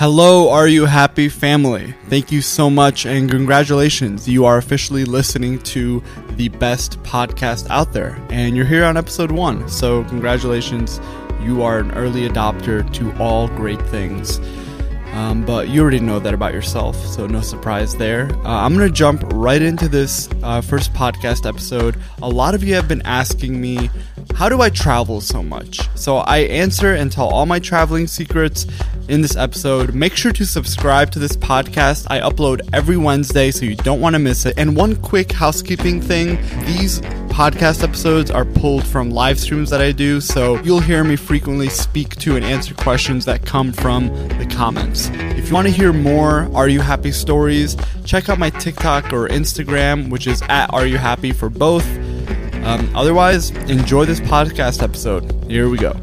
Hello, Are You Happy family? Thank you so much and congratulations. You are officially listening to the best podcast out there, and you're here on episode one. So, congratulations. You are an early adopter to all great things. Um, but you already know that about yourself, so no surprise there. Uh, I'm going to jump right into this uh, first podcast episode. A lot of you have been asking me, how do I travel so much? So I answer and tell all my traveling secrets in this episode. Make sure to subscribe to this podcast. I upload every Wednesday, so you don't want to miss it. And one quick housekeeping thing these podcast episodes are pulled from live streams that I do, so you'll hear me frequently speak to and answer questions that come from the comments. If you want to hear more Are You Happy stories, check out my TikTok or Instagram, which is at Are You Happy for both. Um, otherwise, enjoy this podcast episode. Here we go.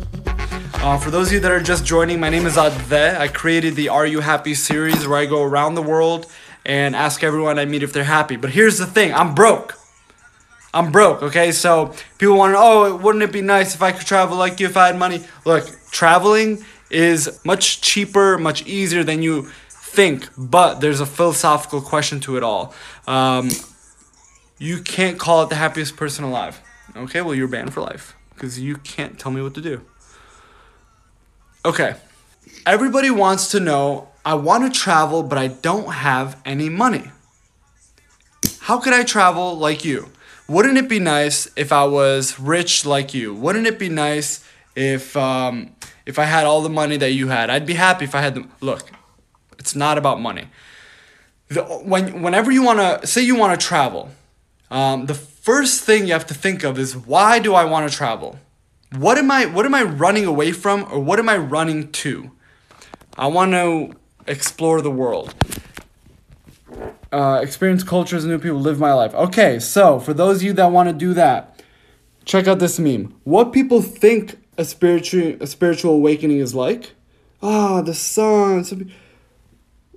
Uh, for those of you that are just joining, my name is Adve. I created the Are You Happy series where I go around the world and ask everyone I meet if they're happy. But here's the thing I'm broke. I'm broke, okay? So people want to, oh, wouldn't it be nice if I could travel like you if I had money? Look, traveling is much cheaper, much easier than you think, but there's a philosophical question to it all. Um, you can't call it the happiest person alive. Okay, well, you're banned for life because you can't tell me what to do. Okay, everybody wants to know I want to travel, but I don't have any money. How could I travel like you? Wouldn't it be nice if I was rich like you? Wouldn't it be nice if um, if I had all the money that you had? I'd be happy if I had them. Look, it's not about money. The, when whenever you want to say you want to travel, um, the first thing you have to think of is why do I want to travel? What am I what am I running away from or what am I running to? I want to explore the world. Uh, experience cultures and new people, live my life. Okay, so for those of you that want to do that, check out this meme. What people think a spiritual a spiritual awakening is like? Ah, oh, the sun.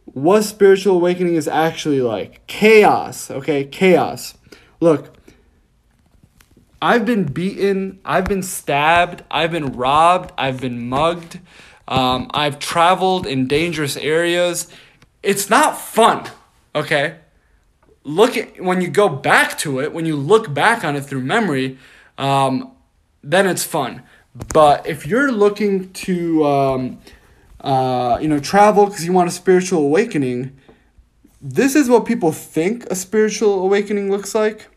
What spiritual awakening is actually like? Chaos. Okay, chaos. Look, I've been beaten, I've been stabbed, I've been robbed, I've been mugged, um, I've traveled in dangerous areas. It's not fun, okay? Look at when you go back to it, when you look back on it through memory, um, then it's fun. But if you're looking to, um, uh, you know, travel because you want a spiritual awakening, this is what people think a spiritual awakening looks like.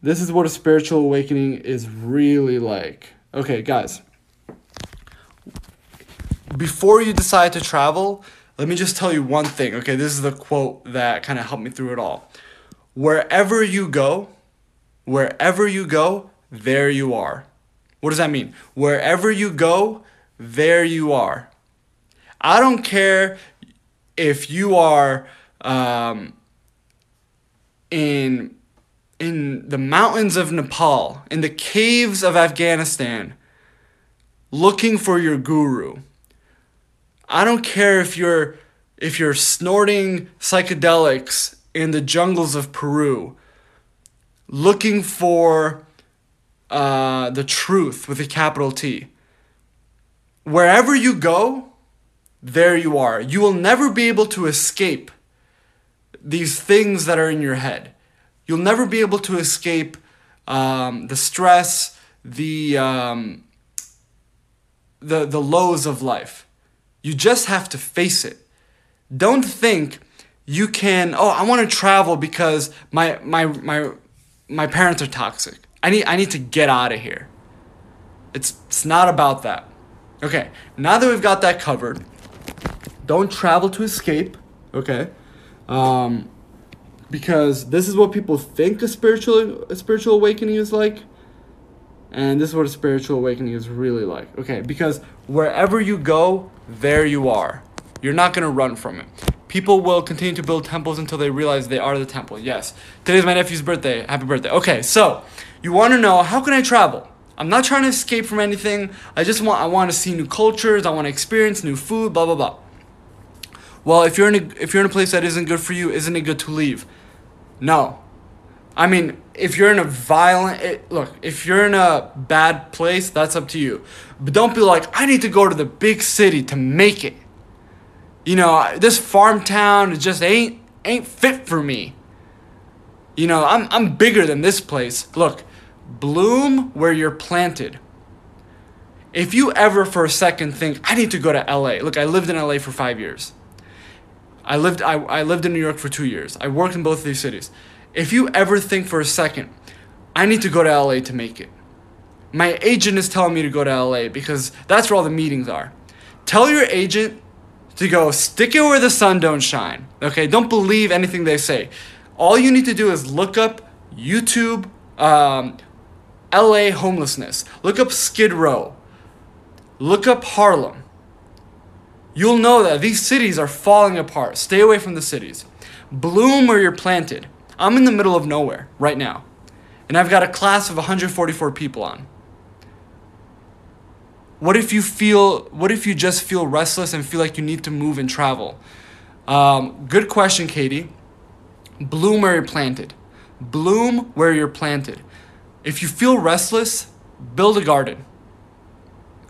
This is what a spiritual awakening is really like. Okay, guys. Before you decide to travel, let me just tell you one thing. Okay, this is the quote that kind of helped me through it all. Wherever you go, wherever you go, there you are. What does that mean? Wherever you go, there you are. I don't care if you are um, in in the mountains of Nepal, in the caves of Afghanistan, looking for your guru. I don't care if you're if you're snorting psychedelics in the jungles of Peru, looking for uh, the truth with a capital T. Wherever you go, there you are. You will never be able to escape these things that are in your head you'll never be able to escape um, the stress, the um, the the lows of life. You just have to face it. Don't think you can. Oh, I want to travel because my my my my parents are toxic. I need I need to get out of here. It's it's not about that. Okay, now that we've got that covered, don't travel to escape. Okay, um, because this is what people think a spiritual a spiritual awakening is like and this is what a spiritual awakening is really like. Okay because wherever you go there you are. You're not going to run from it. People will continue to build temples until they realize they are the temple. Yes. Today's my nephew's birthday. Happy birthday. Okay so you want to know how can i travel? I'm not trying to escape from anything. I just want i want to see new cultures. I want to experience new food blah blah blah. Well if you're in a if you're in a place that isn't good for you isn't it good to leave? No. I mean, if you're in a violent it, look, if you're in a bad place, that's up to you. But don't be like, I need to go to the big city to make it. You know, this farm town just ain't ain't fit for me. You know, I'm I'm bigger than this place. Look, bloom where you're planted. If you ever for a second think I need to go to LA. Look, I lived in LA for 5 years. I lived I, I lived in New York for 2 years. I worked in both of these cities. If you ever think for a second I need to go to LA to make it. My agent is telling me to go to LA because that's where all the meetings are. Tell your agent to go stick it where the sun don't shine. Okay, don't believe anything they say. All you need to do is look up YouTube, um, LA homelessness. Look up Skid Row. Look up Harlem. You'll know that these cities are falling apart. Stay away from the cities. Bloom where you're planted. I'm in the middle of nowhere right now. And I've got a class of 144 people on. What if you feel what if you just feel restless and feel like you need to move and travel? Um, good question, Katie. Bloom where you're planted. Bloom where you're planted. If you feel restless, build a garden.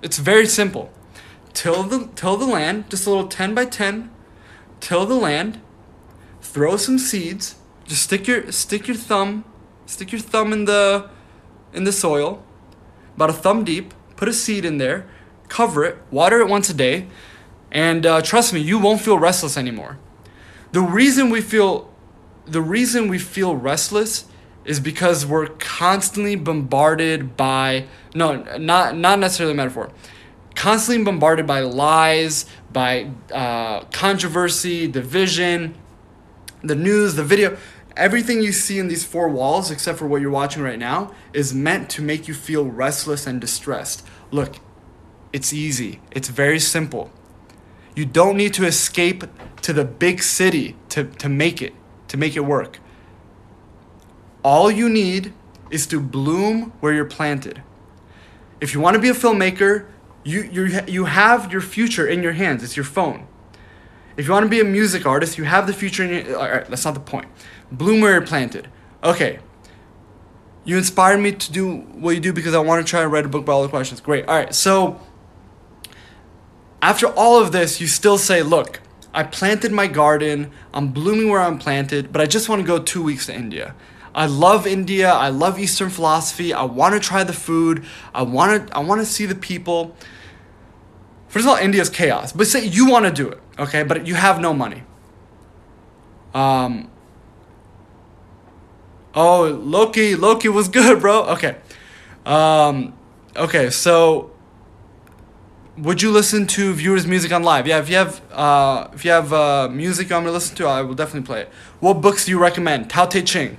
It's very simple. Till the till the land, just a little 10 by 10. Till the land. Throw some seeds. Just stick your stick your thumb, stick your thumb in the in the soil, about a thumb deep put a seed in there, cover it, water it once a day, and uh, trust me, you won't feel restless anymore. The reason we feel the reason we feel restless is because we're constantly bombarded by no not not necessarily a metaphor constantly bombarded by lies by uh, controversy division the news the video everything you see in these four walls except for what you're watching right now is meant to make you feel restless and distressed Look, it's easy, it's very simple. You don't need to escape to the big city to, to make it, to make it work. All you need is to bloom where you're planted. If you want to be a filmmaker, you, you, you have your future in your hands. It's your phone. If you want to be a music artist, you have the future in your... All right, that's not the point. Bloom where you're planted. Okay, you inspired me to do what you do because I want to try and write a book about all the questions. Great. All right. So after all of this, you still say, look, I planted my garden. I'm blooming where I'm planted, but I just want to go two weeks to India. I love India. I love Eastern philosophy. I want to try the food. I want to. I want to see the people. First of all, India's chaos. But say you want to do it, okay? But you have no money. Um, Oh, Loki, Loki was good, bro. Okay. Um, okay, so would you listen to viewers' music on live? Yeah, if you have uh, if you have uh, music you want me to listen to, I will definitely play it. What books do you recommend? Tao Te Ching.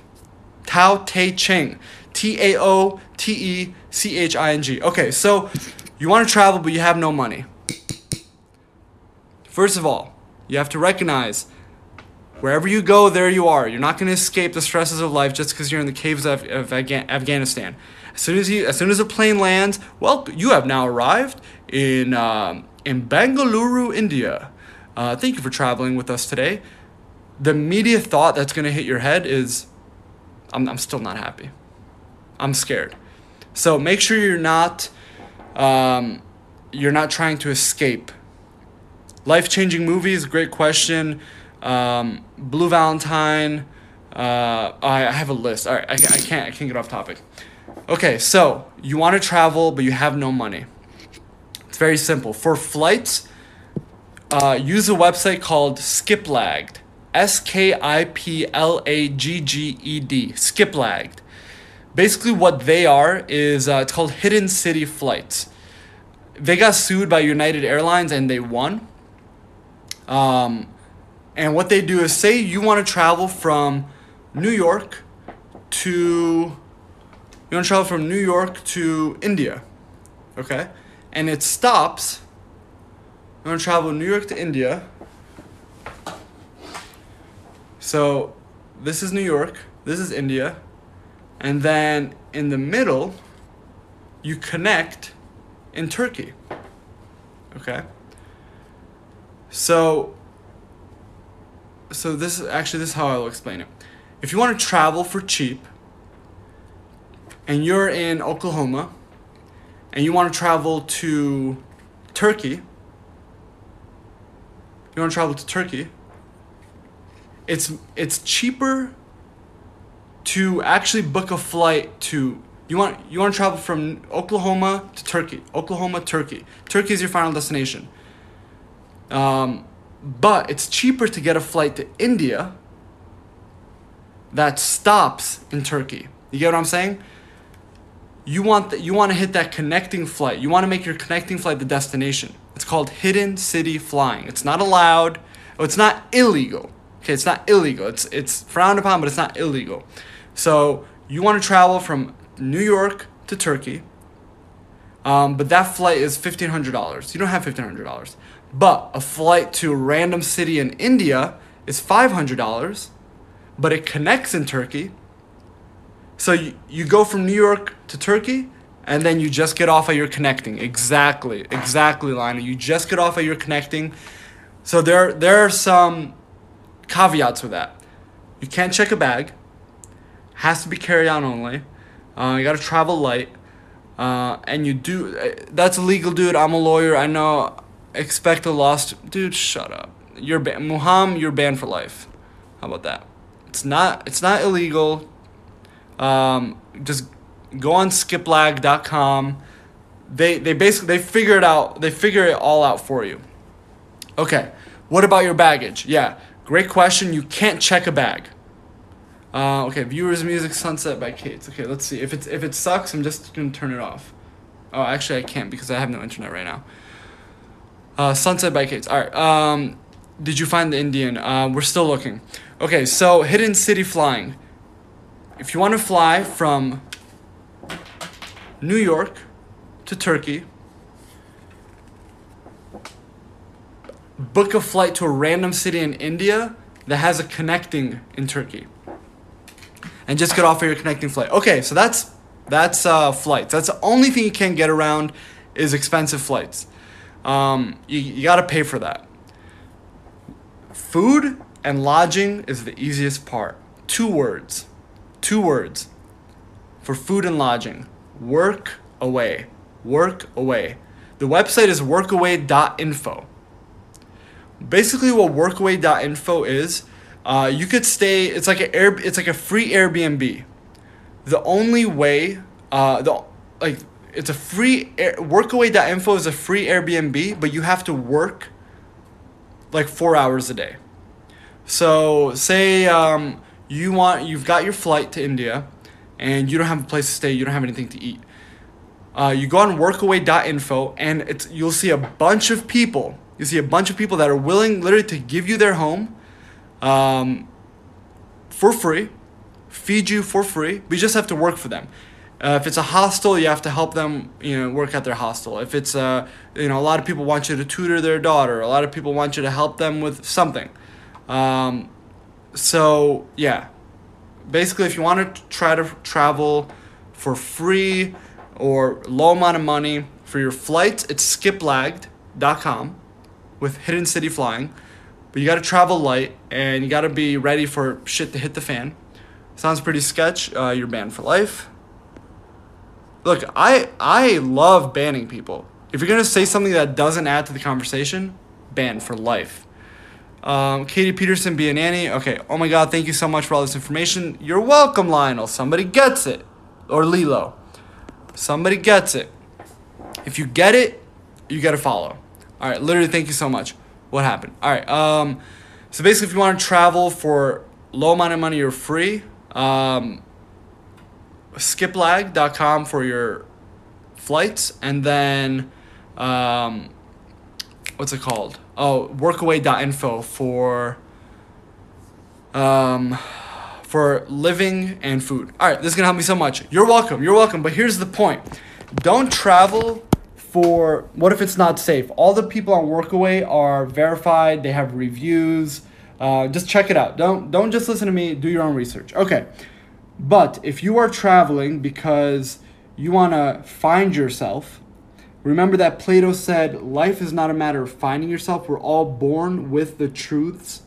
Tao Te Ching. T A O T E C H I N G. Okay, so you want to travel, but you have no money. First of all, you have to recognize Wherever you go, there you are. You're not going to escape the stresses of life just because you're in the caves of, of Afghanistan. As soon as you, as soon as a plane lands, well, you have now arrived in um, in Bangalore, India. Uh, thank you for traveling with us today. The immediate thought that's going to hit your head is, I'm, I'm still not happy. I'm scared. So make sure you're not um, you're not trying to escape. Life changing movies, great question. Um, Blue Valentine. Uh, I have a list. All right, I, I can't I can't get off topic. Okay, so you want to travel, but you have no money. It's very simple. For flights, uh, use a website called Skiplagged. S K I P L A G G E D. Skiplagged. Basically, what they are is uh, it's called Hidden City Flights. They got sued by United Airlines and they won. Um, and what they do is say you want to travel from New York to you want to travel from New York to India. Okay? And it stops. You want to travel New York to India. So this is New York, this is India. And then in the middle, you connect in Turkey. Okay? So so this is actually this is how I'll explain it. If you want to travel for cheap and you're in Oklahoma and you want to travel to Turkey, you want to travel to Turkey, it's it's cheaper to actually book a flight to you want you want to travel from Oklahoma to Turkey. Oklahoma, Turkey. Turkey is your final destination. Um, but it's cheaper to get a flight to India that stops in Turkey. You get what I'm saying? You want that you want to hit that connecting flight. You want to make your connecting flight the destination. It's called hidden city flying. It's not allowed. Oh, it's not illegal. Okay, it's not illegal. It's it's frowned upon, but it's not illegal. So you want to travel from New York to Turkey, um, but that flight is fifteen hundred dollars. You don't have fifteen hundred dollars, but a flight to a random city in India is five hundred dollars, but it connects in Turkey. So you, you go from New York to Turkey, and then you just get off at your connecting. Exactly, exactly, Lina. You just get off at your connecting. So there there are some caveats with that. You can't check a bag. Has to be carry on only. Uh, you gotta travel light. Uh, and you do. Uh, that's illegal, dude. I'm a lawyer. I know. Expect a loss. Dude, shut up. You're ban- Muham. You're banned for life. How about that? It's not. It's not illegal. Um, just go on skiplagged.com. They they basically they figure it out. They figure it all out for you. Okay. What about your baggage? Yeah. Great question. You can't check a bag. Uh, okay, viewers music sunset by Kate. Okay, let's see. If it's if it sucks, I'm just gonna turn it off. Oh, actually I can't because I have no internet right now. Uh, sunset by Kate. All right. Um, did you find the Indian? Uh, we're still looking. Okay, so hidden city flying. If you want to fly from New York to Turkey, book a flight to a random city in India that has a connecting in Turkey and just get off of your connecting flight. Okay, so that's that's uh, flights. That's the only thing you can't get around is expensive flights. Um, you you got to pay for that. Food and lodging is the easiest part. Two words. Two words. For food and lodging. Work away. Work away. The website is workaway.info. Basically what workaway.info is uh, you could stay. It's like a air. It's like a free Airbnb. The only way, uh, the like, it's a free workaway.info is a free Airbnb, but you have to work like four hours a day. So say um, you want you've got your flight to India, and you don't have a place to stay. You don't have anything to eat. Uh, you go on workaway.info, and it's you'll see a bunch of people. You see a bunch of people that are willing, literally, to give you their home um, for free, feed you for free, but you just have to work for them. Uh, if it's a hostel, you have to help them, you know, work at their hostel. If it's a, you know, a lot of people want you to tutor their daughter. A lot of people want you to help them with something. Um, so yeah, basically, if you want to try to travel for free or low amount of money for your flights, it's skiplagged.com with Hidden City Flying. But you got to travel light and you got to be ready for shit to hit the fan. Sounds pretty sketch. Uh, you're banned for life. Look, I I love banning people. If you're gonna say something that doesn't add to the conversation, ban for life. Um, Katie Peterson, be a nanny. Okay. Oh my God, thank you so much for all this information. You're welcome, Lionel. Somebody gets it, or Lilo. Somebody gets it. If you get it, you gotta follow. All right. Literally, thank you so much what happened. All right. Um, so basically, if you want to travel for low amount of money or free, um, skiplagged.com for your flights, and then um, what's it called? Oh, workaway.info for um, for living and food. All right, this is gonna help me so much. You're welcome. You're welcome. But here's the point: don't travel for what if it's not safe? All the people on Workaway are verified. They have reviews. Uh, just check it out. Don't don't just listen to me. Do your own research. Okay, but if you are traveling because you want to find yourself, remember that Plato said life is not a matter of finding yourself. We're all born with the truths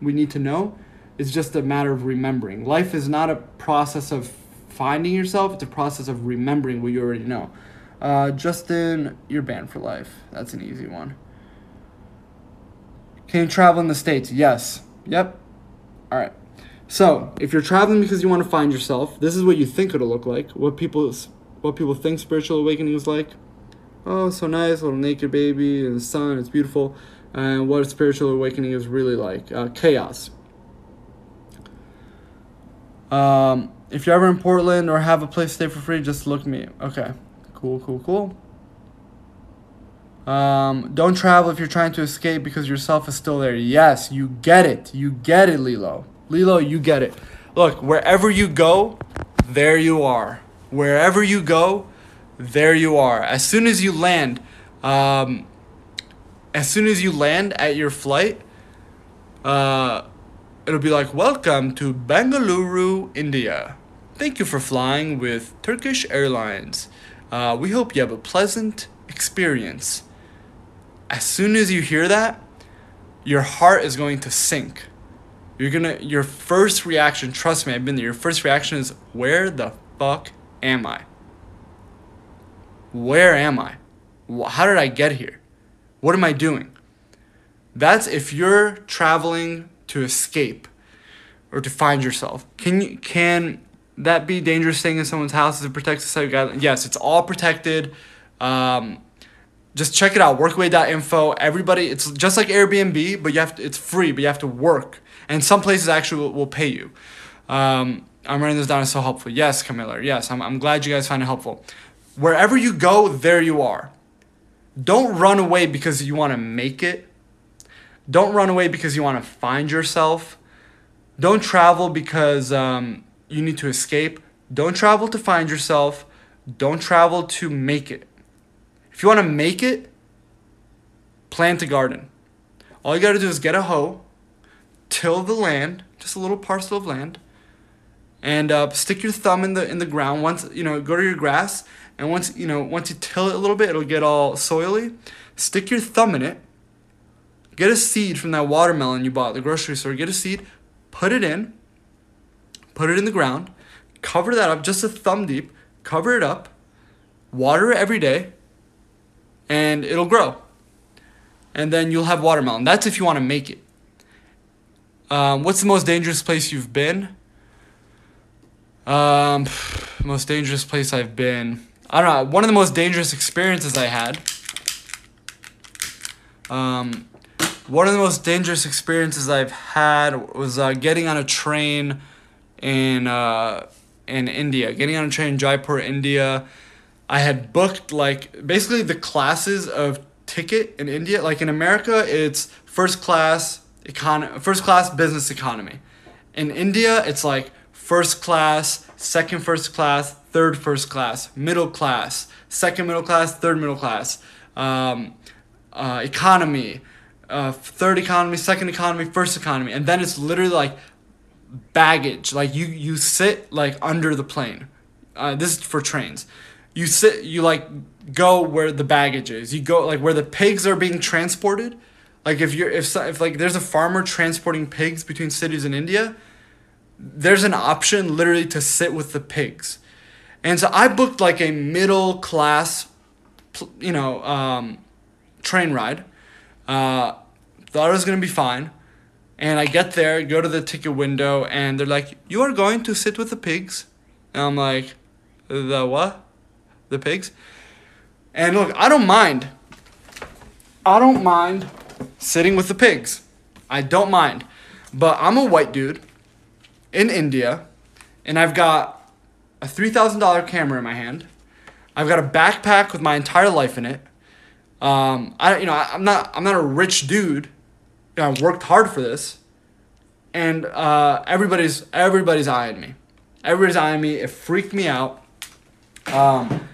we need to know. It's just a matter of remembering. Life is not a process of finding yourself. It's a process of remembering what you already know. Uh, Justin, you're banned for life. That's an easy one. Can you travel in the States? Yes. Yep. All right. So, if you're traveling because you want to find yourself, this is what you think it'll look like. What people what people think spiritual awakening is like. Oh, so nice, little naked baby and the sun, it's beautiful. And what spiritual awakening is really like uh, chaos. Um, if you're ever in Portland or have a place to stay for free, just look me. Okay, cool, cool, cool. Um, don't travel if you're trying to escape because yourself is still there. Yes, you get it. You get it, Lilo. Lilo, you get it. Look, wherever you go, there you are. Wherever you go, there you are. As soon as you land, um, as soon as you land at your flight, uh, it'll be like, Welcome to Bangalore, India. Thank you for flying with Turkish Airlines. Uh, we hope you have a pleasant experience. As soon as you hear that, your heart is going to sink. You're gonna, your first reaction, trust me, I've been there, your first reaction is, Where the fuck am I? Where am I? How did I get here? What am I doing? That's if you're traveling to escape or to find yourself. Can you can that be dangerous staying in someone's house as a protected? Yes, it's all protected. Um, just check it out, workaway.info. Everybody, it's just like Airbnb, but you have to, it's free, but you have to work. And some places actually will, will pay you. Um, I'm writing this down. It's so helpful. Yes, Camilla. Yes, I'm, I'm glad you guys find it helpful. Wherever you go, there you are. Don't run away because you want to make it. Don't run away because you want to find yourself. Don't travel because um, you need to escape. Don't travel to find yourself. Don't travel to make it. If you want to make it, plant a garden. All you got to do is get a hoe, till the land, just a little parcel of land, and uh, stick your thumb in the in the ground. Once you know, go to your grass, and once you know, once you till it a little bit, it'll get all soily. Stick your thumb in it. Get a seed from that watermelon you bought at the grocery store. Get a seed, put it in, put it in the ground, cover that up just a thumb deep. Cover it up, water it every day, and it'll grow. And then you'll have watermelon. That's if you want to make it. Um, what's the most dangerous place you've been? Um, most dangerous place I've been. I don't know. One of the most dangerous experiences I had. Um, one of the most dangerous experiences I've had was uh, getting on a train in uh, in India. Getting on a train in Jaipur, India. I had booked like basically the classes of ticket in India. Like in America, it's first class econ first class business economy. In India, it's like first class, second first class, third first class, middle class, second middle class, third middle class, um, uh, economy, uh, third economy, second economy, first economy, and then it's literally like baggage. Like you you sit like under the plane. Uh, this is for trains. You sit you like go where the baggage is. You go like where the pigs are being transported. Like if you're if if like there's a farmer transporting pigs between cities in India there's an option literally to sit with the pigs. And so I booked like a middle class, you know, um, train ride. Uh, thought it was to be fine. And I get there, go to the ticket window, and they're like, You are going to sit with the pigs? And I'm like, The what? The pigs? And look, I don't mind. I don't mind sitting with the pigs. I don't mind. But I'm a white dude in India, and I've got a three thousand dollar camera in my hand. I've got a backpack with my entire life in it. Um, I you know I, am not I'm not a rich dude. You know, I worked hard for this, and uh, everybody's everybody's eyeing me. Everybody's eyeing me. It freaked me out. Um,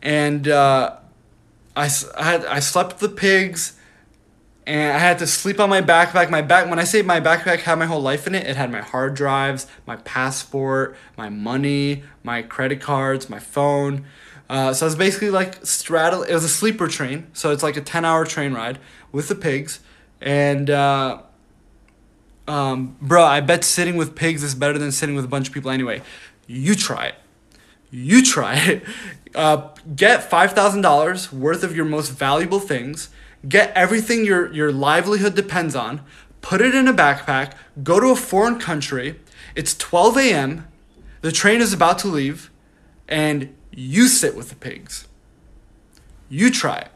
and uh, I, I had I slept the pigs and I had to sleep on my backpack. My back when I say my backpack had my whole life in it, it had my hard drives, my passport, my money, my credit cards, my phone. Uh, so it was basically like straddle. It was a sleeper train, so it's like a ten hour train ride with the pigs. And uh, um, bro, I bet sitting with pigs is better than sitting with a bunch of people anyway. You try it. You try it. Uh, get five thousand dollars worth of your most valuable things get everything your, your livelihood depends on, put it in a backpack, go to a foreign country. It's 12 a.m., the train is about to leave, and you sit with the pigs. You try it.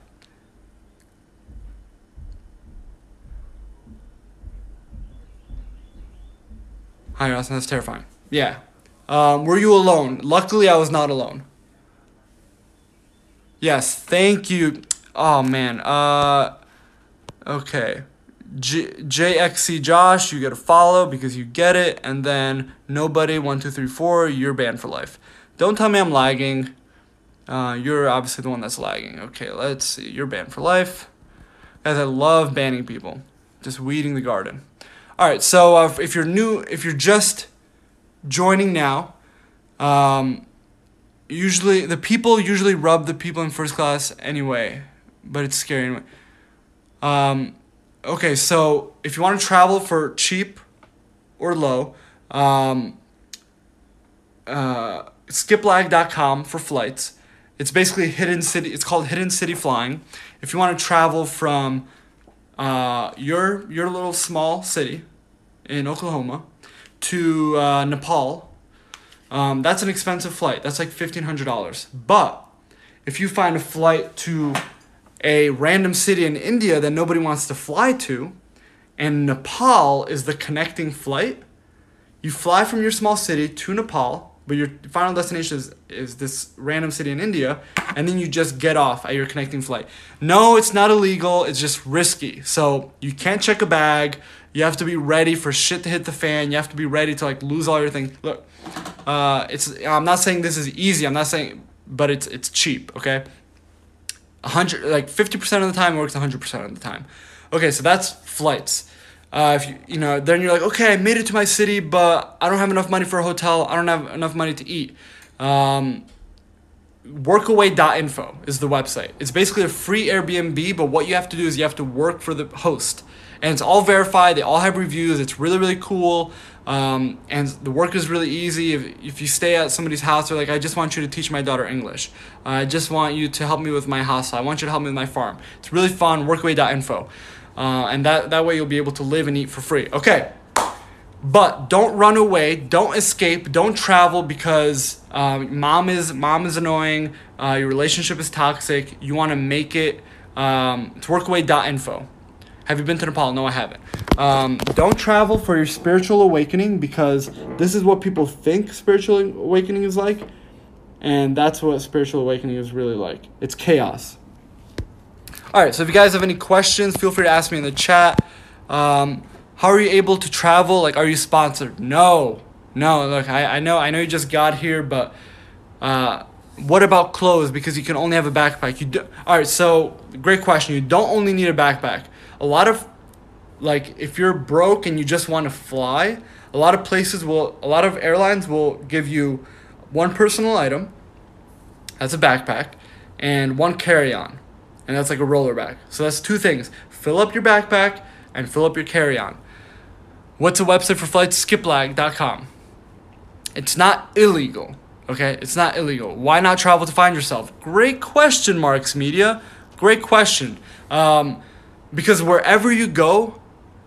Hi, Austin. That's terrifying. Yeah. Um, were you alone? Luckily, I was not alone. Yes. Thank you. Oh man. Uh. Okay. J- JXC Josh, you get a follow because you get it, and then nobody one two three four, you're banned for life. Don't tell me I'm lagging. Uh, you're obviously the one that's lagging. Okay, let's see. You're banned for life. Guys, I love banning people. Just weeding the garden. All right, so uh, if you're new, if you're just joining now, um, usually the people usually rub the people in first class anyway, but it's scary anyway. Um, okay, so if you want to travel for cheap or low, um, uh, skiplagged.com for flights. It's basically hidden city. It's called hidden city flying. If you want to travel from uh, your your little small city in Oklahoma to uh, Nepal, um, that's an expensive flight. That's like fifteen hundred dollars. But if you find a flight to a random city in India that nobody wants to fly to, and Nepal is the connecting flight, you fly from your small city to Nepal but your final destination is, is this random city in India, and then you just get off at your connecting flight. No, it's not illegal, it's just risky. So you can't check a bag. You have to be ready for shit to hit the fan. You have to be ready to like lose all your things. Look, uh, it's I'm not saying this is easy. I'm not saying, but it's it's cheap. Okay, hundred like fifty percent of the time works hundred percent of the time. Okay, so that's flights. Uh, if you you know, then you're like, okay, I made it to my city, but I don't have enough money for a hotel. I don't have enough money to eat. Um, workaway.info is the website. It's basically a free Airbnb, but what you have to do is you have to work for the host. And it's all verified, they all have reviews. It's really, really cool. Um, and the work is really easy. If, if you stay at somebody's house, they're like, I just want you to teach my daughter English. I just want you to help me with my house. I want you to help me with my farm. It's really fun. Workaway.info uh, and that that way you'll be able to live and eat for free. Okay, but don't run away, don't escape, don't travel because um, mom is mom is annoying, uh, your relationship is toxic. You want to make it. Um, it's workaway.info. Have you been to Nepal? No, I haven't. Um, don't travel for your spiritual awakening because this is what people think spiritual awakening is like, and that's what spiritual awakening is really like. It's chaos. All right, so if you guys have any questions, feel free to ask me in the chat. Um, how are you able to travel? Like, are you sponsored? No, no. Look, I, I know I know you just got here, but uh, what about clothes? Because you can only have a backpack. You do, all right. So great question. You don't only need a backpack. A lot of like if you're broke and you just want to fly, a lot of places will, a lot of airlines will give you one personal item. That's a backpack, and one carry on and that's like a roller bag. So that's two things. Fill up your backpack and fill up your carry-on. What's a website for flights? Skiplagged.com. It's not illegal. Okay, it's not illegal. Why not travel to find yourself? Great question, Marks Media. Great question. Um, because wherever you go,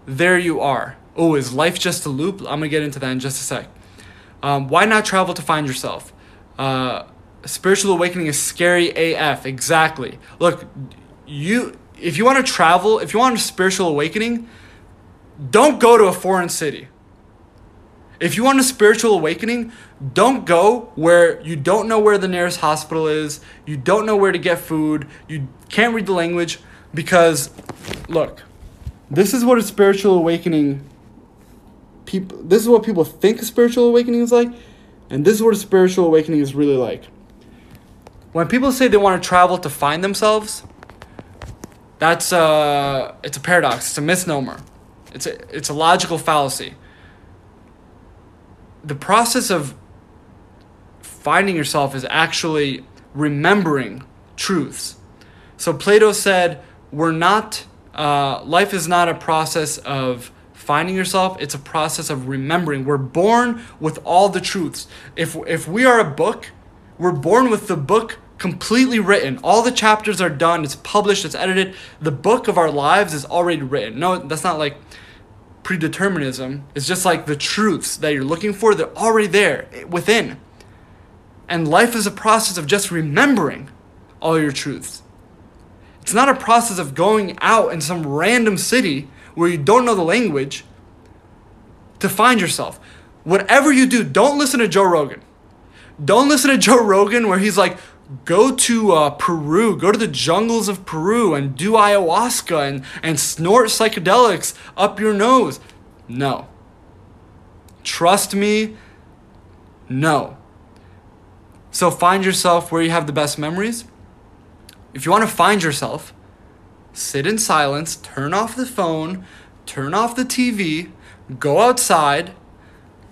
there you are. Oh, is life just a loop? I'm gonna get into that in just a sec. Um, why not travel to find yourself? Uh, spiritual awakening is scary AF. Exactly. Look, you if you want to travel, if you want a spiritual awakening, don't go to a foreign city. If you want a spiritual awakening, don't go where you don't know where the nearest hospital is, you don't know where to get food, you can't read the language because look, this is what a spiritual awakening people this is what people think a spiritual awakening is like, and this is what a spiritual awakening is really like. When people say they want to travel to find themselves, that's a it's a paradox. It's a misnomer. It's a it's a logical fallacy. The process of finding yourself is actually remembering truths. So Plato said, "We're not. Uh, life is not a process of." finding yourself it's a process of remembering we're born with all the truths if if we are a book we're born with the book completely written. All the chapters are done. It's published. It's edited. The book of our lives is already written. No, that's not like predeterminism. It's just like the truths that you're looking for. They're already there within. And life is a process of just remembering all your truths. It's not a process of going out in some random city where you don't know the language to find yourself. Whatever you do, don't listen to Joe Rogan. Don't listen to Joe Rogan where he's like, go to uh, Peru, go to the jungles of Peru and do ayahuasca and, and snort psychedelics up your nose. No. Trust me, no. So find yourself where you have the best memories. If you want to find yourself, sit in silence, turn off the phone, turn off the TV, go outside,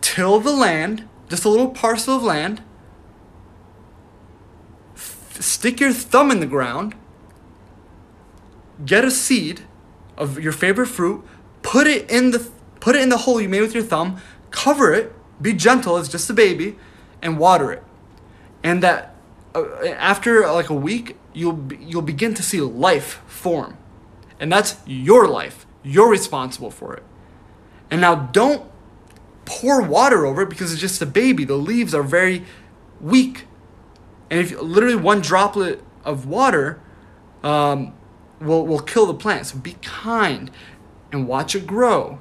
till the land, just a little parcel of land, stick your thumb in the ground, get a seed of your favorite fruit, put it in the put it in the hole you made with your thumb, cover it, be gentle, it's just a baby, and water it. And that uh, after like a week, you'll you'll begin to see life form. And that's your life. You're responsible for it. And now don't pour water over it because it's just a baby. The leaves are very weak. And if literally one droplet of water um, will, will kill the plant. So be kind and watch it grow.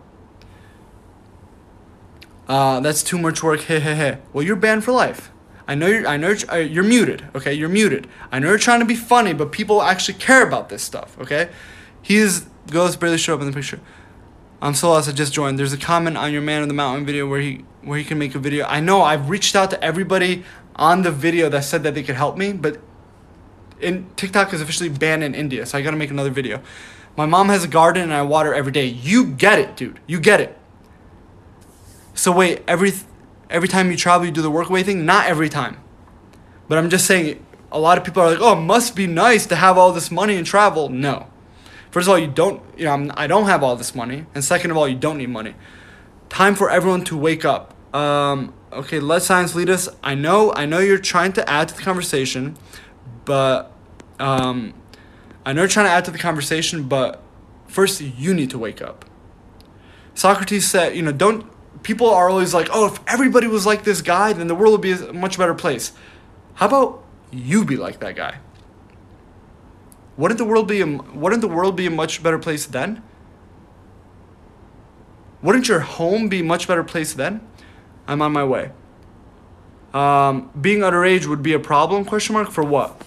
Uh, that's too much work. Hey, hey, hey. Well, you're banned for life. I know you're. I know you're, uh, you're muted. Okay, you're muted. I know you're trying to be funny, but people actually care about this stuff. Okay, he's ghost barely show up in the picture. I'm so lost. I just joined. There's a comment on your man in the mountain video where he where he can make a video. I know I've reached out to everybody on the video that said that they could help me, but in TikTok is officially banned in India, so I gotta make another video. My mom has a garden and I water every day. You get it, dude. You get it. So wait, every every time you travel, you do the workaway thing? Not every time. But I'm just saying, a lot of people are like, oh, it must be nice to have all this money and travel. No. First of all, you don't, you know, I'm, I don't have all this money. And second of all, you don't need money. Time for everyone to wake up. Um, okay, let science lead us. I know, I know you're trying to add to the conversation, but um, I know you're trying to add to the conversation, but first you need to wake up. Socrates said, you know, don't people are always like, oh, if everybody was like this guy, then the world would be a much better place. How about you be like that guy? Wouldn't the world be a, wouldn't the world be a much better place then? Wouldn't your home be a much better place then? I'm on my way. Um, being underage would be a problem? Question mark for what?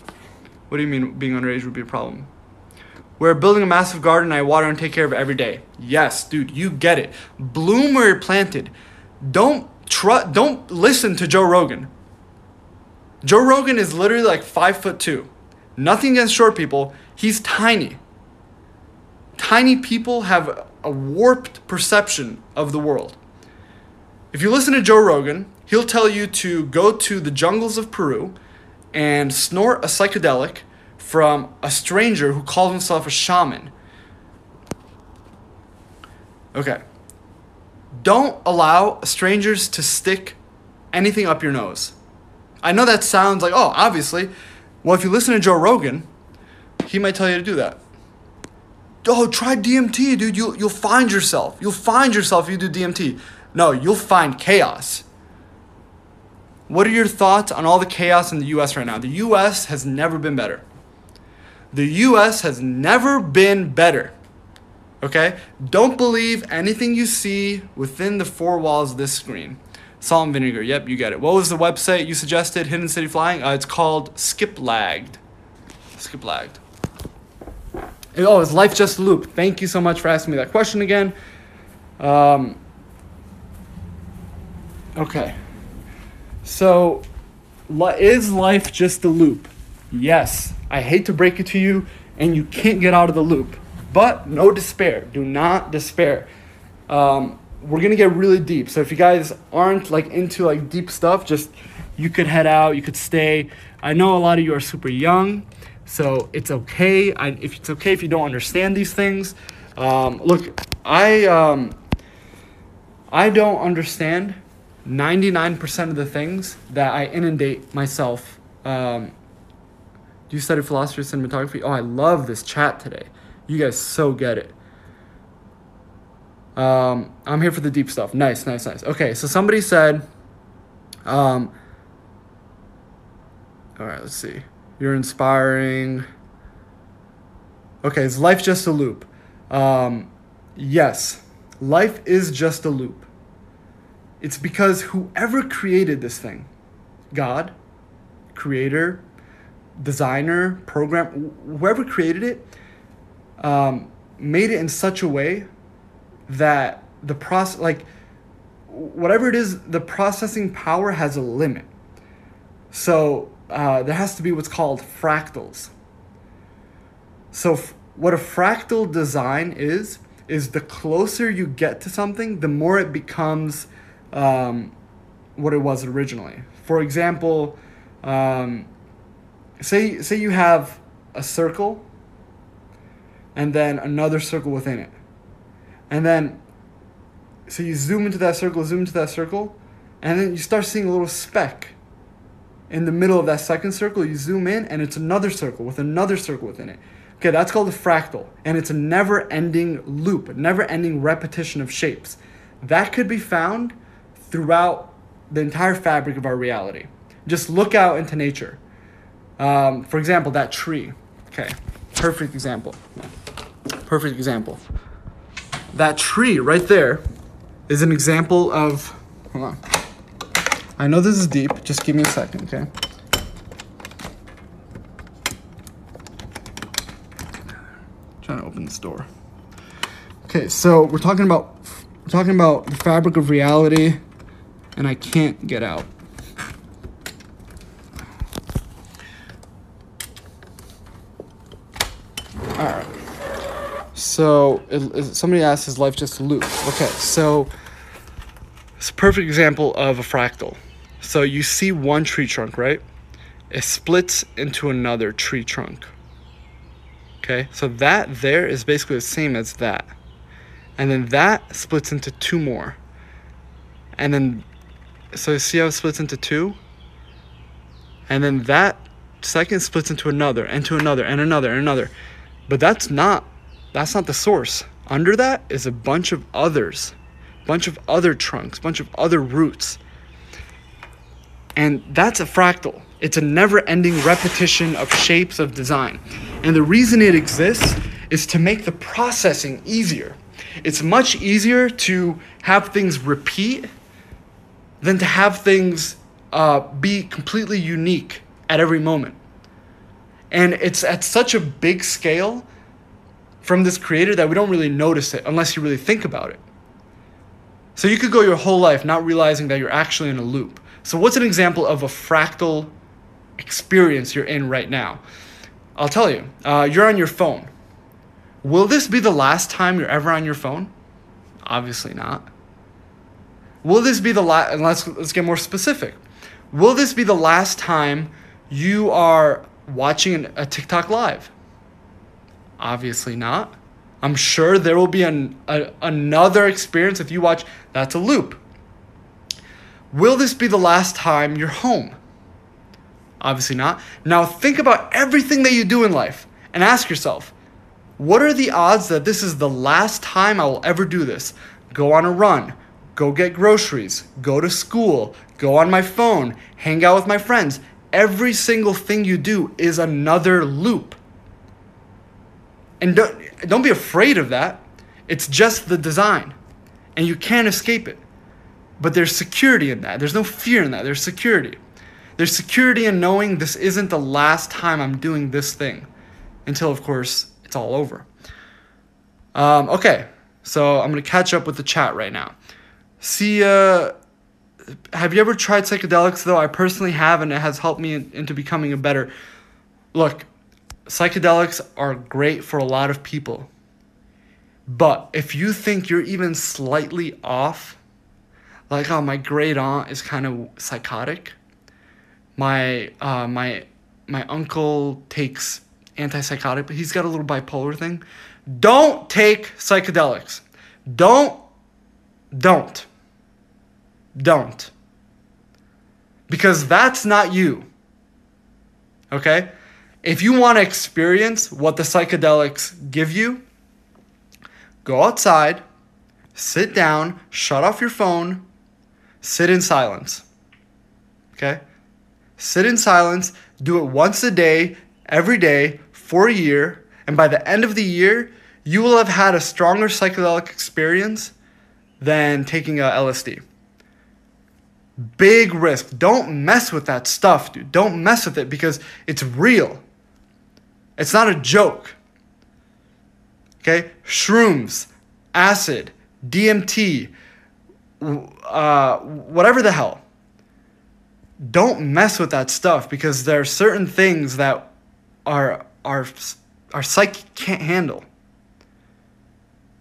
What do you mean being underage would be a problem? We're building a massive garden I water and take care of every day. Yes, dude, you get it. Bloom where you're planted. Don't tr- don't listen to Joe Rogan. Joe Rogan is literally like five foot two. Nothing against short people. He's tiny. Tiny people have a warped perception of the world. If you listen to Joe Rogan, he'll tell you to go to the jungles of Peru and snort a psychedelic from a stranger who calls himself a shaman. Okay. Don't allow strangers to stick anything up your nose. I know that sounds like, oh, obviously. Well, if you listen to Joe Rogan, he might tell you to do that. Oh, try DMT, dude. You'll, you'll find yourself. You'll find yourself if you do DMT. No, you'll find chaos. What are your thoughts on all the chaos in the US right now? The US has never been better. The US has never been better. Okay? Don't believe anything you see within the four walls of this screen. Salt and vinegar. Yep, you get it. What was the website you suggested? Hidden City Flying? Uh, it's called Skip Lagged. Skip Lagged. Oh, is life just a loop? Thank you so much for asking me that question again. Um, okay. So, is life just a loop? Yes. I hate to break it to you, and you can't get out of the loop. But no despair. Do not despair. Um, we're gonna get really deep. So if you guys aren't like into like deep stuff, just you could head out. You could stay. I know a lot of you are super young, so it's okay. I, if it's okay if you don't understand these things. Um, look, I um, I don't understand 99% of the things that I inundate myself um, Do you study philosophy or cinematography? Oh, I love this chat today. You guys so get it. Um, I'm here for the deep stuff. Nice, nice, nice. Okay, so somebody said, um, all right, let's see. You're inspiring. Okay, is life just a loop? Um, yes, life is just a loop. It's because whoever created this thing, God, creator, designer, program, whoever created it, um, made it in such a way that the process, like whatever it is, the processing power has a limit. So uh, there has to be what's called fractals. So f- what a fractal design is is the closer you get to something, the more it becomes um, what it was originally. For example, um, say say you have a circle and then another circle within it. And then so you zoom into that circle, zoom into that circle, and then you start seeing a little speck in the middle of that second circle. You zoom in and it's another circle with another circle within it. Okay, that's called a fractal, and it's a never ending loop, a never ending repetition of shapes. That could be found throughout the entire fabric of our reality. Just look out into nature. Um, for example, that tree. Okay, perfect example. Perfect example. That tree right there is an example of. Hold on. I know this is deep. Just give me a second, okay? trying to open this door. Okay, so we're talking about we're talking about the fabric of reality, and I can't get out. So it, somebody asked, "Is life just a loop?" Okay, so it's a perfect example of a fractal. So you see one tree trunk, right? It splits into another tree trunk. Okay, so that there is basically the same as that. And then that splits into two more. And then, so you see how it splits into two? And then that second splits into another, and to another, and another, and another. But that's not, that's not the source. Under that is a bunch of others, bunch of other trunks, bunch of other roots. And that's a fractal. It's a never ending repetition of shapes of design. And the reason it exists is to make the processing easier. It's much easier to have things repeat than to have things uh, be completely unique at every moment. And it's at such a big scale from this creator that we don't really notice it unless you really think about it. So you could go your whole life not realizing that you're actually in a loop. So, what's an example of a fractal experience you're in right now? I'll tell you, uh, you're on your phone. Will this be the last time you're ever on your phone? Obviously not. Will this be the last, and let's, let's get more specific. Will this be the last time you are watching a TikTok live? Obviously not. I'm sure there will be an, a, another experience if you watch, that's a loop. Will this be the last time you're home? Obviously not. Now think about everything that you do in life and ask yourself, what are the odds that this is the last time I will ever do this? Go on a run, go get groceries, go to school, go on my phone, hang out with my friends. Every single thing you do is another loop. And don't, don't be afraid of that. It's just the design, and you can't escape it. But there's security in that. There's no fear in that. There's security. There's security in knowing this isn't the last time I'm doing this thing until, of course, it's all over. Um, okay, so I'm going to catch up with the chat right now. See, uh, have you ever tried psychedelics though? I personally have, and it has helped me in, into becoming a better. Look, psychedelics are great for a lot of people. But if you think you're even slightly off, like, oh, my great aunt is kind of psychotic, my uh, my my uncle takes antipsychotic, but he's got a little bipolar thing. Don't take psychedelics. Don't, don't, don't. Because that's not you. Okay? If you want to experience what the psychedelics give you, go outside, sit down, shut off your phone, sit in silence. Okay? Sit in silence, do it once a day, every day, for a year, and by the end of the year, you will have had a stronger psychedelic experience than taking a LSD. Big risk. Don't mess with that stuff, dude. Don't mess with it because it's real. It's not a joke. Okay? Shrooms, acid, DMT, uh, whatever the hell. Don't mess with that stuff because there are certain things that our, our, our psyche can't handle.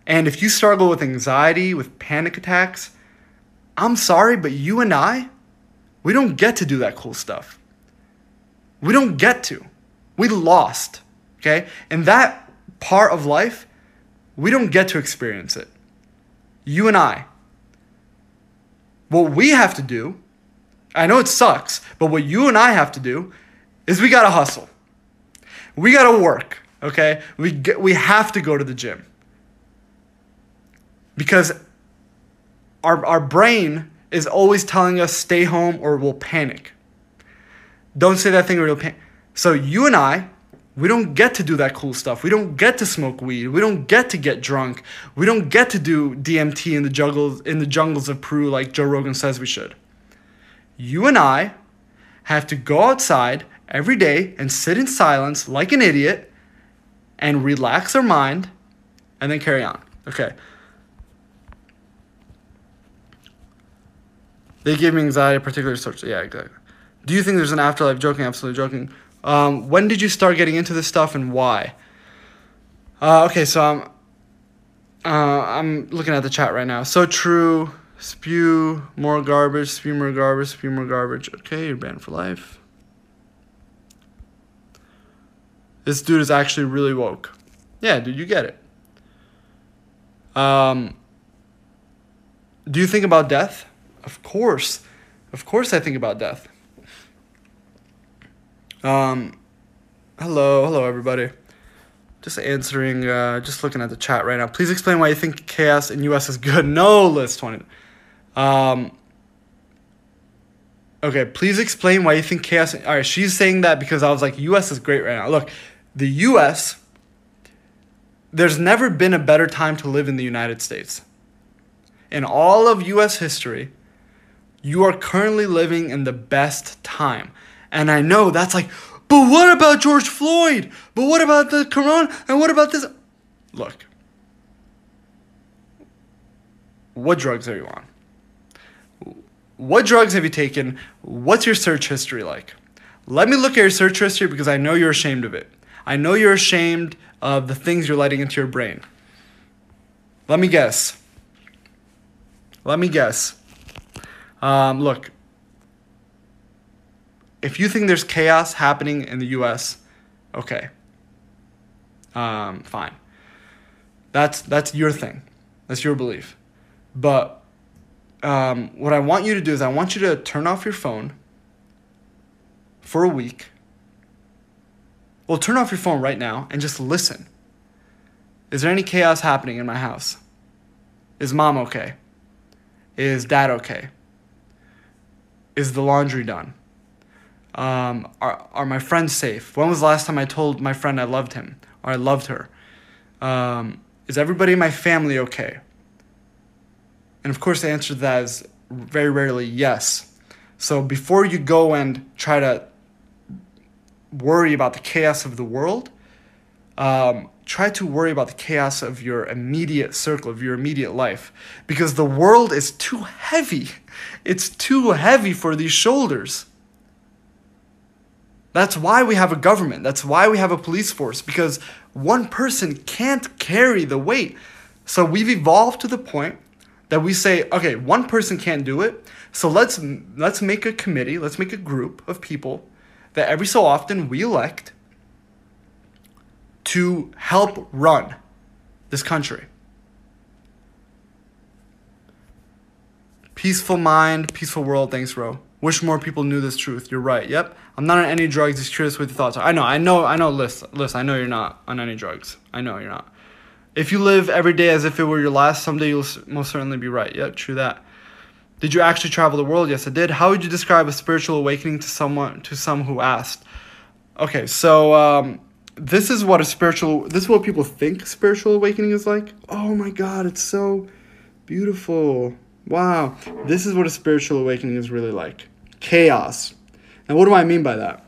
And if you struggle with anxiety, with panic attacks, I'm sorry, but you and I, we don't get to do that cool stuff. We don't get to. We lost, okay? And that part of life, we don't get to experience it. You and I. What we have to do, I know it sucks, but what you and I have to do is we gotta hustle. We gotta work, okay? We, get, we have to go to the gym because our, our brain is always telling us stay home or we'll panic. Don't say that thing or you'll panic. So you and I, we don't get to do that cool stuff. We don't get to smoke weed. We don't get to get drunk. We don't get to do DMT in the jungles in the jungles of Peru like Joe Rogan says we should. You and I have to go outside every day and sit in silence like an idiot and relax our mind and then carry on. Okay. They give me anxiety, particular sorts. Yeah, exactly. Do you think there's an afterlife? Joking, absolutely joking. Um, when did you start getting into this stuff and why? Uh, okay, so I'm, uh, I'm looking at the chat right now. So true. Spew more garbage. Spew more garbage. Spew more garbage. Okay, you're banned for life. This dude is actually really woke. Yeah, dude, you get it. Um, do you think about death? Of course. Of course I think about death. Um, hello, hello everybody. Just answering, uh, just looking at the chat right now. Please explain why you think chaos in US is good. No, list 20. Um, okay, please explain why you think chaos. All right, she's saying that because I was like, US is great right now. Look, the US, there's never been a better time to live in the United States. In all of US history, you are currently living in the best time. And I know that's like, but what about George Floyd? But what about the corona? And what about this? Look, what drugs are you on? What drugs have you taken? What's your search history like? Let me look at your search history because I know you're ashamed of it. I know you're ashamed of the things you're letting into your brain. Let me guess. Let me guess. Um, look, if you think there's chaos happening in the U.S., okay, um, fine. That's that's your thing. That's your belief. But um, what I want you to do is I want you to turn off your phone for a week. Well, turn off your phone right now and just listen. Is there any chaos happening in my house? Is mom okay? Is dad okay? Is the laundry done? Um, are, are my friends safe? When was the last time I told my friend I loved him or I loved her? Um, is everybody in my family okay? And of course, the answer to that is very rarely yes. So before you go and try to worry about the chaos of the world, um, try to worry about the chaos of your immediate circle, of your immediate life. Because the world is too heavy. It's too heavy for these shoulders. That's why we have a government. That's why we have a police force. Because one person can't carry the weight. So we've evolved to the point that we say, okay, one person can't do it. So let's let's make a committee, let's make a group of people that every so often we elect to help run this country. Peaceful mind, peaceful world. Thanks, bro. Wish more people knew this truth. You're right. Yep. I'm not on any drugs. Just curious what your thoughts are. I know. I know. I know. Liz. Liz. I know you're not on any drugs. I know you're not. If you live every day as if it were your last, someday you'll most certainly be right. Yep. True that. Did you actually travel the world? Yes, I did. How would you describe a spiritual awakening to someone to some who asked? Okay, so um, this is what a spiritual. This is what people think spiritual awakening is like. Oh my God, it's so beautiful. Wow, this is what a spiritual awakening is really like chaos. And what do I mean by that?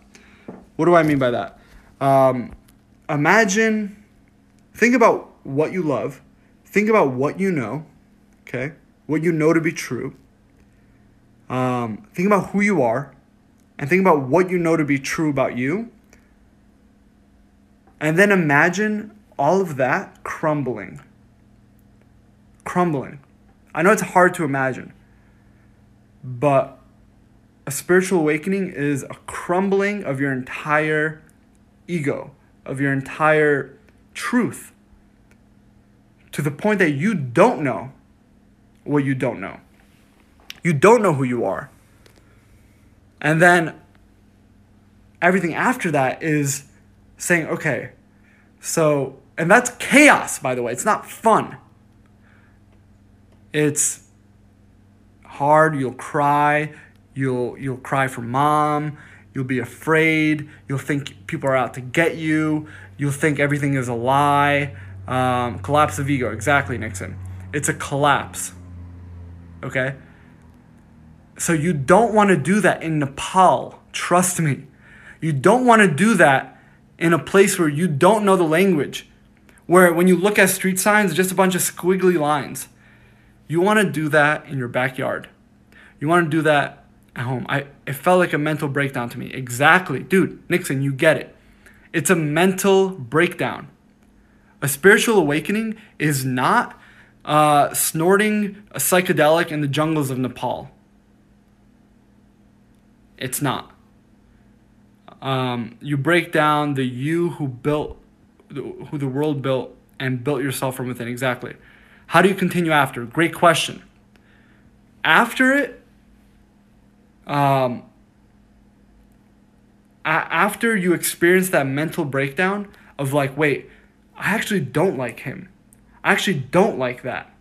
What do I mean by that? Um, imagine, think about what you love, think about what you know, okay? What you know to be true. Um, think about who you are, and think about what you know to be true about you. And then imagine all of that crumbling. Crumbling. I know it's hard to imagine, but a spiritual awakening is a crumbling of your entire ego, of your entire truth, to the point that you don't know what you don't know. You don't know who you are. And then everything after that is saying, okay, so, and that's chaos, by the way. It's not fun. It's hard. You'll cry. You'll you'll cry for mom. You'll be afraid. You'll think people are out to get you. You'll think everything is a lie. Um, collapse of ego. Exactly, Nixon. It's a collapse. Okay? So you don't want to do that in Nepal. Trust me. You don't want to do that in a place where you don't know the language. Where when you look at street signs, just a bunch of squiggly lines. You want to do that in your backyard. You want to do that at home. I it felt like a mental breakdown to me. Exactly. Dude, Nixon, you get it. It's a mental breakdown. A spiritual awakening is not uh, snorting a psychedelic in the jungles of Nepal. It's not. Um, you break down the you who built, who the world built, and built yourself from within. Exactly. How do you continue after? Great question. After it, um, after you experience that mental breakdown of like, wait, I actually don't like him. I actually don't like that.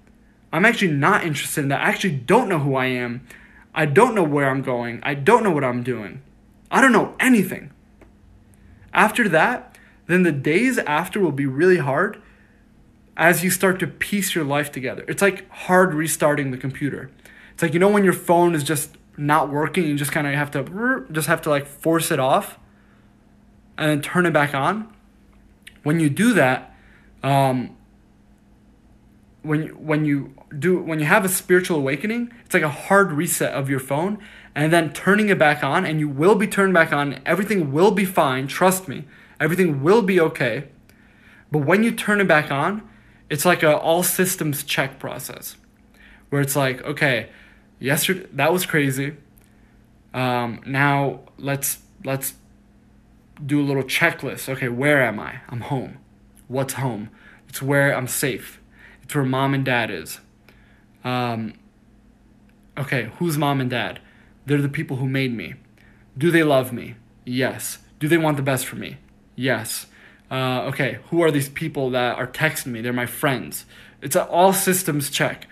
I'm actually not interested in that. I actually don't know who I am. I don't know where I'm going. I don't know what I'm doing. I don't know anything. After that, then the days after will be really hard as you start to piece your life together. It's like hard restarting the computer. It's like you know when your phone is just not working, you just kind of have to just have to like force it off and then turn it back on. When you do that, um, when you, when you do when you have a spiritual awakening, it's like a hard reset of your phone and then turning it back on and you will be turned back on. Everything will be fine, trust me. Everything will be okay. But when you turn it back on, it's like a all systems check process where it's like, okay, yesterday that was crazy. Um, now let's let's do a little checklist. Okay, where am I? I'm home. What's home? It's where I'm safe. It's where mom and dad is. Um, okay, who's mom and dad? They're the people who made me. Do they love me? Yes. Do they want the best for me? Yes. Uh, okay, who are these people that are texting me? They're my friends. It's an all systems check.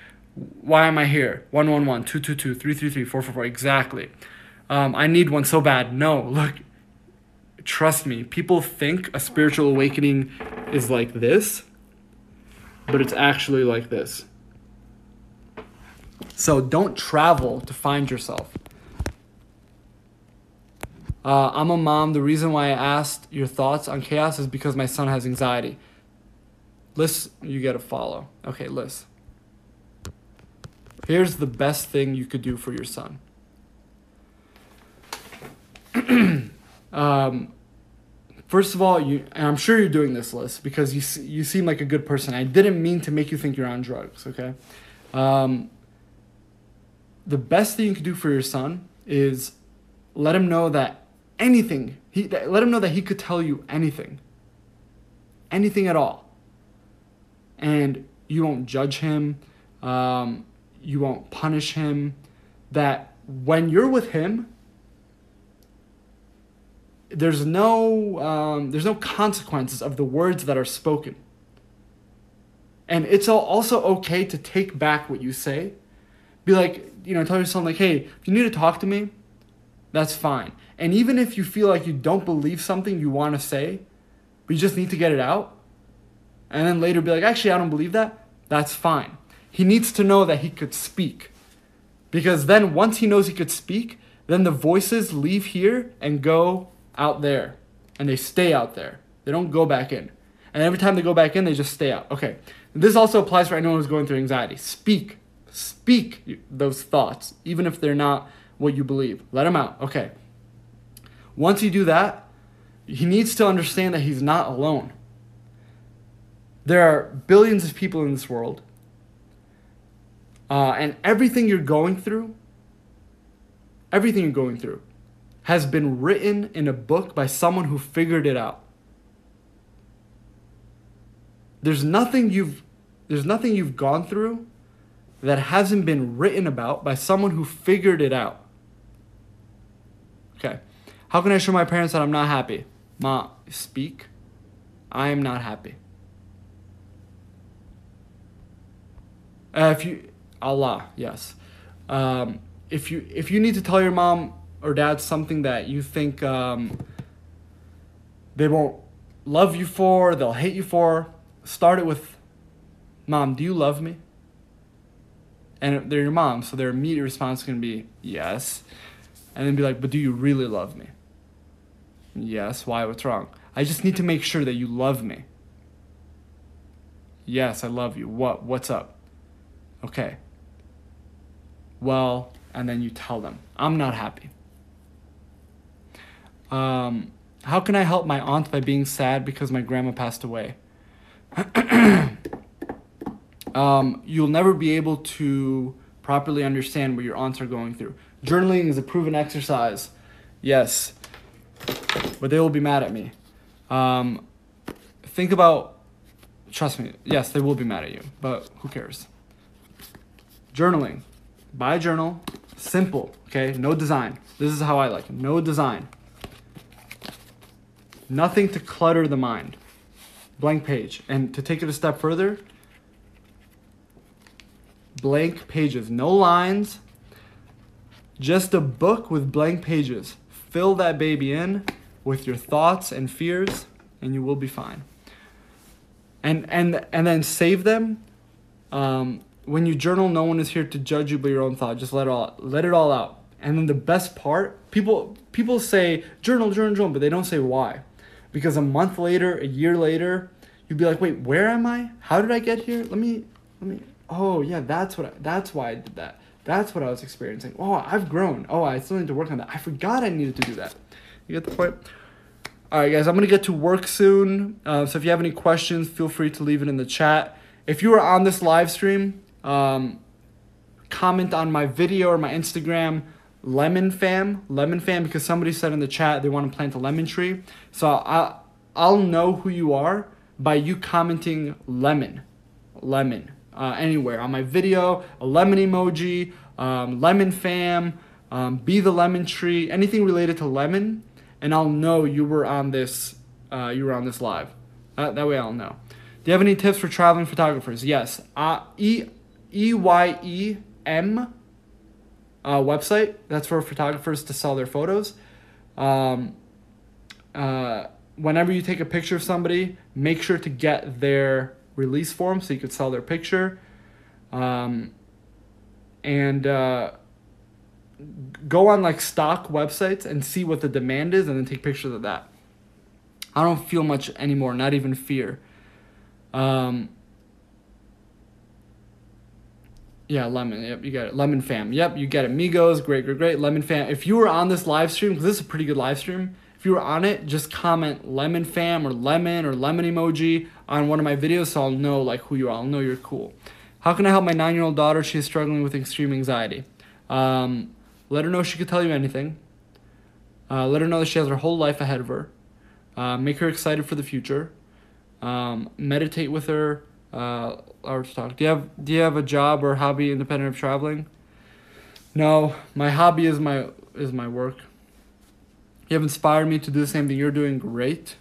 Why am I here? 111, 222, 333, 444. Exactly. Um, I need one so bad. No, look, trust me. People think a spiritual awakening is like this, but it's actually like this. So don't travel to find yourself. Uh, I'm a mom. The reason why I asked your thoughts on chaos is because my son has anxiety. Liz, you get a follow. Okay, Liz. Here's the best thing you could do for your son. um, first of all, you and I'm sure you're doing this list because you you seem like a good person. I didn't mean to make you think you're on drugs. Okay. Um, the best thing you can do for your son is let him know that anything. He let him know that he could tell you anything. Anything at all. And you won't judge him. Um, you won't punish him, that when you're with him, there's no um, there's no consequences of the words that are spoken. And it's also okay to take back what you say. Be like, you know, tell yourself like, hey, if you need to talk to me, that's fine. And even if you feel like you don't believe something you want to say, but you just need to get it out, and then later be like, actually, I don't believe that, that's fine. He needs to know that he could speak. Because then once he knows he could speak, then the voices leave here and go out there. And they stay out there. They don't go back in. And every time they go back in, they just stay out. Okay. This also applies for anyone who's going through anxiety. Speak. Speak those thoughts, even if they're not what you believe. Let him out. Okay. Once you do that, he needs to understand that he's not alone. There are billions of people in this world. Uh, and everything you're going through, everything you're going through, has been written in a book by someone who figured it out. There's nothing you've there's nothing you've gone through that hasn't been written about by someone who figured it out. Okay. How can I show my parents that I'm not happy? Ma, speak. I am not happy. Uh, if you Allah, yes. Um, if you if you need to tell your mom or dad something that you think um, they won't love you for, they'll hate you for, start it with, "Mom, do you love me?" And they're your mom, so their immediate response is gonna be yes, and then be like, "But do you really love me?" Yes. Why? What's wrong? I just need to make sure that you love me. Yes, I love you. What? What's up? Okay. Well, and then you tell them, I'm not happy. Um, how can I help my aunt by being sad because my grandma passed away? um, you'll never be able to properly understand what your aunts are going through. Journaling is a proven exercise, yes, but they will be mad at me. Um, think about, trust me, yes, they will be mad at you, but who cares? Journaling. Buy a journal. Simple. Okay. No design. This is how I like it. No design. Nothing to clutter the mind. Blank page. And to take it a step further, blank pages. No lines. Just a book with blank pages. Fill that baby in with your thoughts and fears, and you will be fine. And and and then save them. Um, when you journal, no one is here to judge you but your own thought. Just let it all let it all out. And then the best part, people people say journal, journal, journal, but they don't say why. Because a month later, a year later, you'd be like, wait, where am I? How did I get here? Let me let me oh yeah, that's what I, that's why I did that. That's what I was experiencing. Oh, I've grown. Oh, I still need to work on that. I forgot I needed to do that. You get the point? All right, guys, I'm going to get to work soon. Uh, so if you have any questions, feel free to leave it in the chat. If you are on this live stream, um, comment on my video or my Instagram, lemon fam, lemon fam, because somebody said in the chat they want to plant a lemon tree. So I, I'll know who you are by you commenting lemon, lemon, uh, anywhere on my video, a lemon emoji, um, lemon fam, um, be the lemon tree, anything related to lemon, and I'll know you were on this, uh, you were on this live. Uh, that way I'll know. Do you have any tips for traveling photographers? Yes. Uh, e E Y E M uh, website. That's for photographers to sell their photos. Um, uh, whenever you take a picture of somebody, make sure to get their release form so you could sell their picture. Um, and uh, go on like stock websites and see what the demand is and then take pictures of that. I don't feel much anymore, not even fear. Um, yeah, lemon. Yep, you got it. Lemon fam. Yep, you get it. Migos, great, great, great. Lemon fam. If you were on this live stream, because this is a pretty good live stream, if you're on it, just comment lemon fam or lemon or lemon emoji on one of my videos so I'll know like who you are. I'll know you're cool. How can I help my nine year old daughter? She's struggling with extreme anxiety. Um, let her know she could tell you anything. Uh, let her know that she has her whole life ahead of her. Uh, make her excited for the future. Um, meditate with her uh, or talk. Do you have Do you have a job or hobby independent of traveling? No, my hobby is my is my work. You have inspired me to do the same thing you're doing. Great.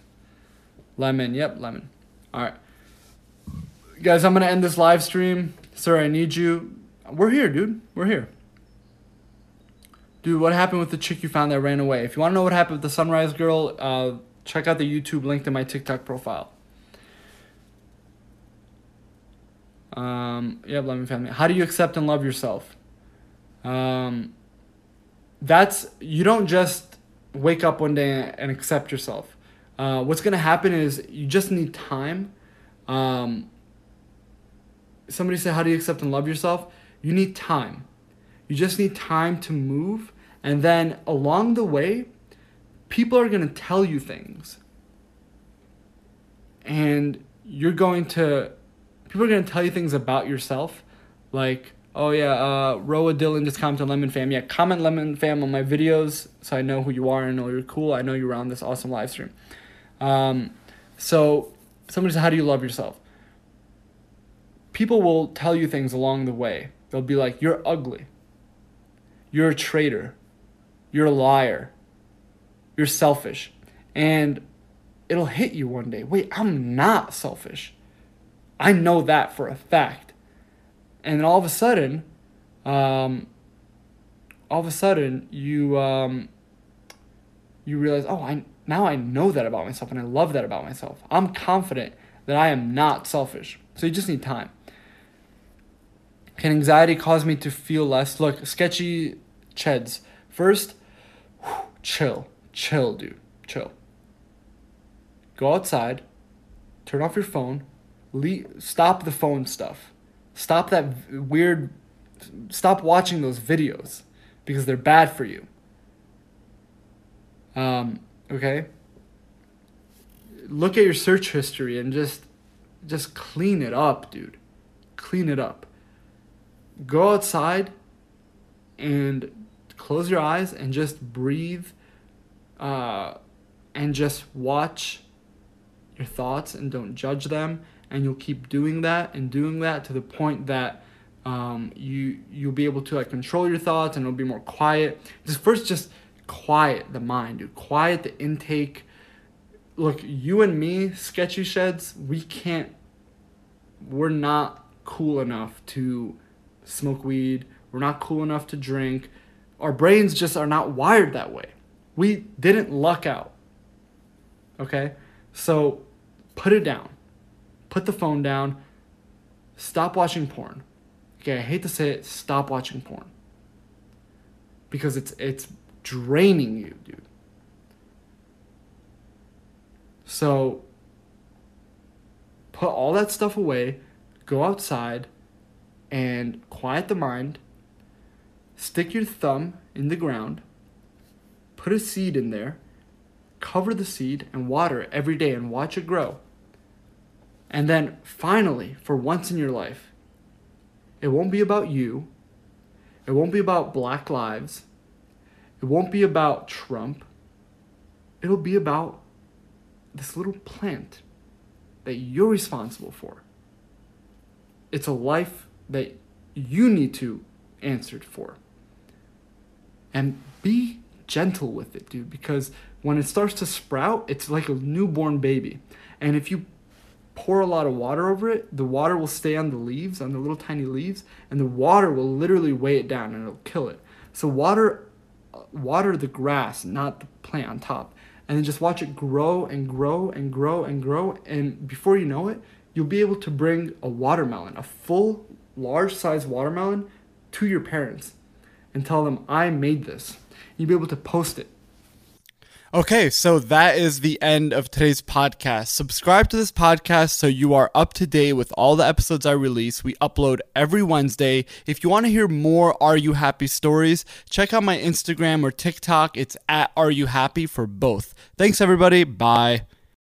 Lemon. Yep, lemon. All right. Guys, I'm going to end this live stream. Sir, I need you. We're here, dude. We're here. Dude, what happened with the chick you found that ran away? If you want to know what happened with the Sunrise Girl, uh, check out the YouTube link to my TikTok profile. Um, yeah, Lemon Family. How do you accept and love yourself? Um, that's you don't just wake up one day and accept yourself. Uh, what's gonna happen is you just need time. Um, somebody said, "How do you accept and love yourself?" You need time. You just need time to move, and then along the way, people are gonna tell you things, and you're going to people are gonna tell you things about yourself, like Oh yeah, uh, Roa Dylan just commented Lemon Fam. Yeah, comment Lemon Fam on my videos so I know who you are. I know you're cool. I know you're on this awesome live stream. Um, so somebody said, "How do you love yourself?" People will tell you things along the way. They'll be like, "You're ugly. You're a traitor. You're a liar. You're selfish," and it'll hit you one day. Wait, I'm not selfish. I know that for a fact and then all of a sudden, um, all of a sudden you um, you realize, oh, I now I know that about myself, and I love that about myself. I'm confident that I am not selfish. So you just need time. Can anxiety cause me to feel less? Look, sketchy cheds. First, whew, chill, chill, dude, chill. Go outside, turn off your phone, leave, stop the phone stuff Stop that weird. Stop watching those videos because they're bad for you. Um, okay. Look at your search history and just, just clean it up, dude. Clean it up. Go outside and close your eyes and just breathe uh, and just watch your thoughts and don't judge them and you'll keep doing that and doing that to the point that um, you you'll be able to like control your thoughts and it'll be more quiet. Just first, just quiet the mind, dude. Quiet the intake. Look, you and me, sketchy sheds, we can't. We're not cool enough to smoke weed. We're not cool enough to drink. Our brains just are not wired that way. We didn't luck out. Okay? So put it down put the phone down, stop watching porn. Okay, I hate to say it, stop watching porn. Because it's it's draining you, dude. So put all that stuff away, go outside and quiet the mind. Stick your thumb in the ground. Put a seed in there. Cover the seed and water it every day and watch it grow. And then finally, for once in your life, it won't be about you. It won't be about black lives. It won't be about Trump. It'll be about this little plant that you're responsible for. It's a life that you need to answer for. And be gentle with it, dude, because when it starts to sprout, it's like a newborn baby. And if you pour a lot of water over it, the water will stay on the leaves, on the little tiny leaves, and the water will literally weigh it down and it'll kill it. So water uh, water the grass, not the plant on top. And then just watch it grow and grow and grow and grow and before you know it, you'll be able to bring a watermelon, a full large size watermelon to your parents and tell them I made this. You'll be able to post it Okay, so that is the end of today's podcast. Subscribe to this podcast so you are up to date with all the episodes I release. We upload every Wednesday. If you want to hear more Are You Happy stories, check out my Instagram or TikTok. It's at Are You Happy for both. Thanks, everybody. Bye.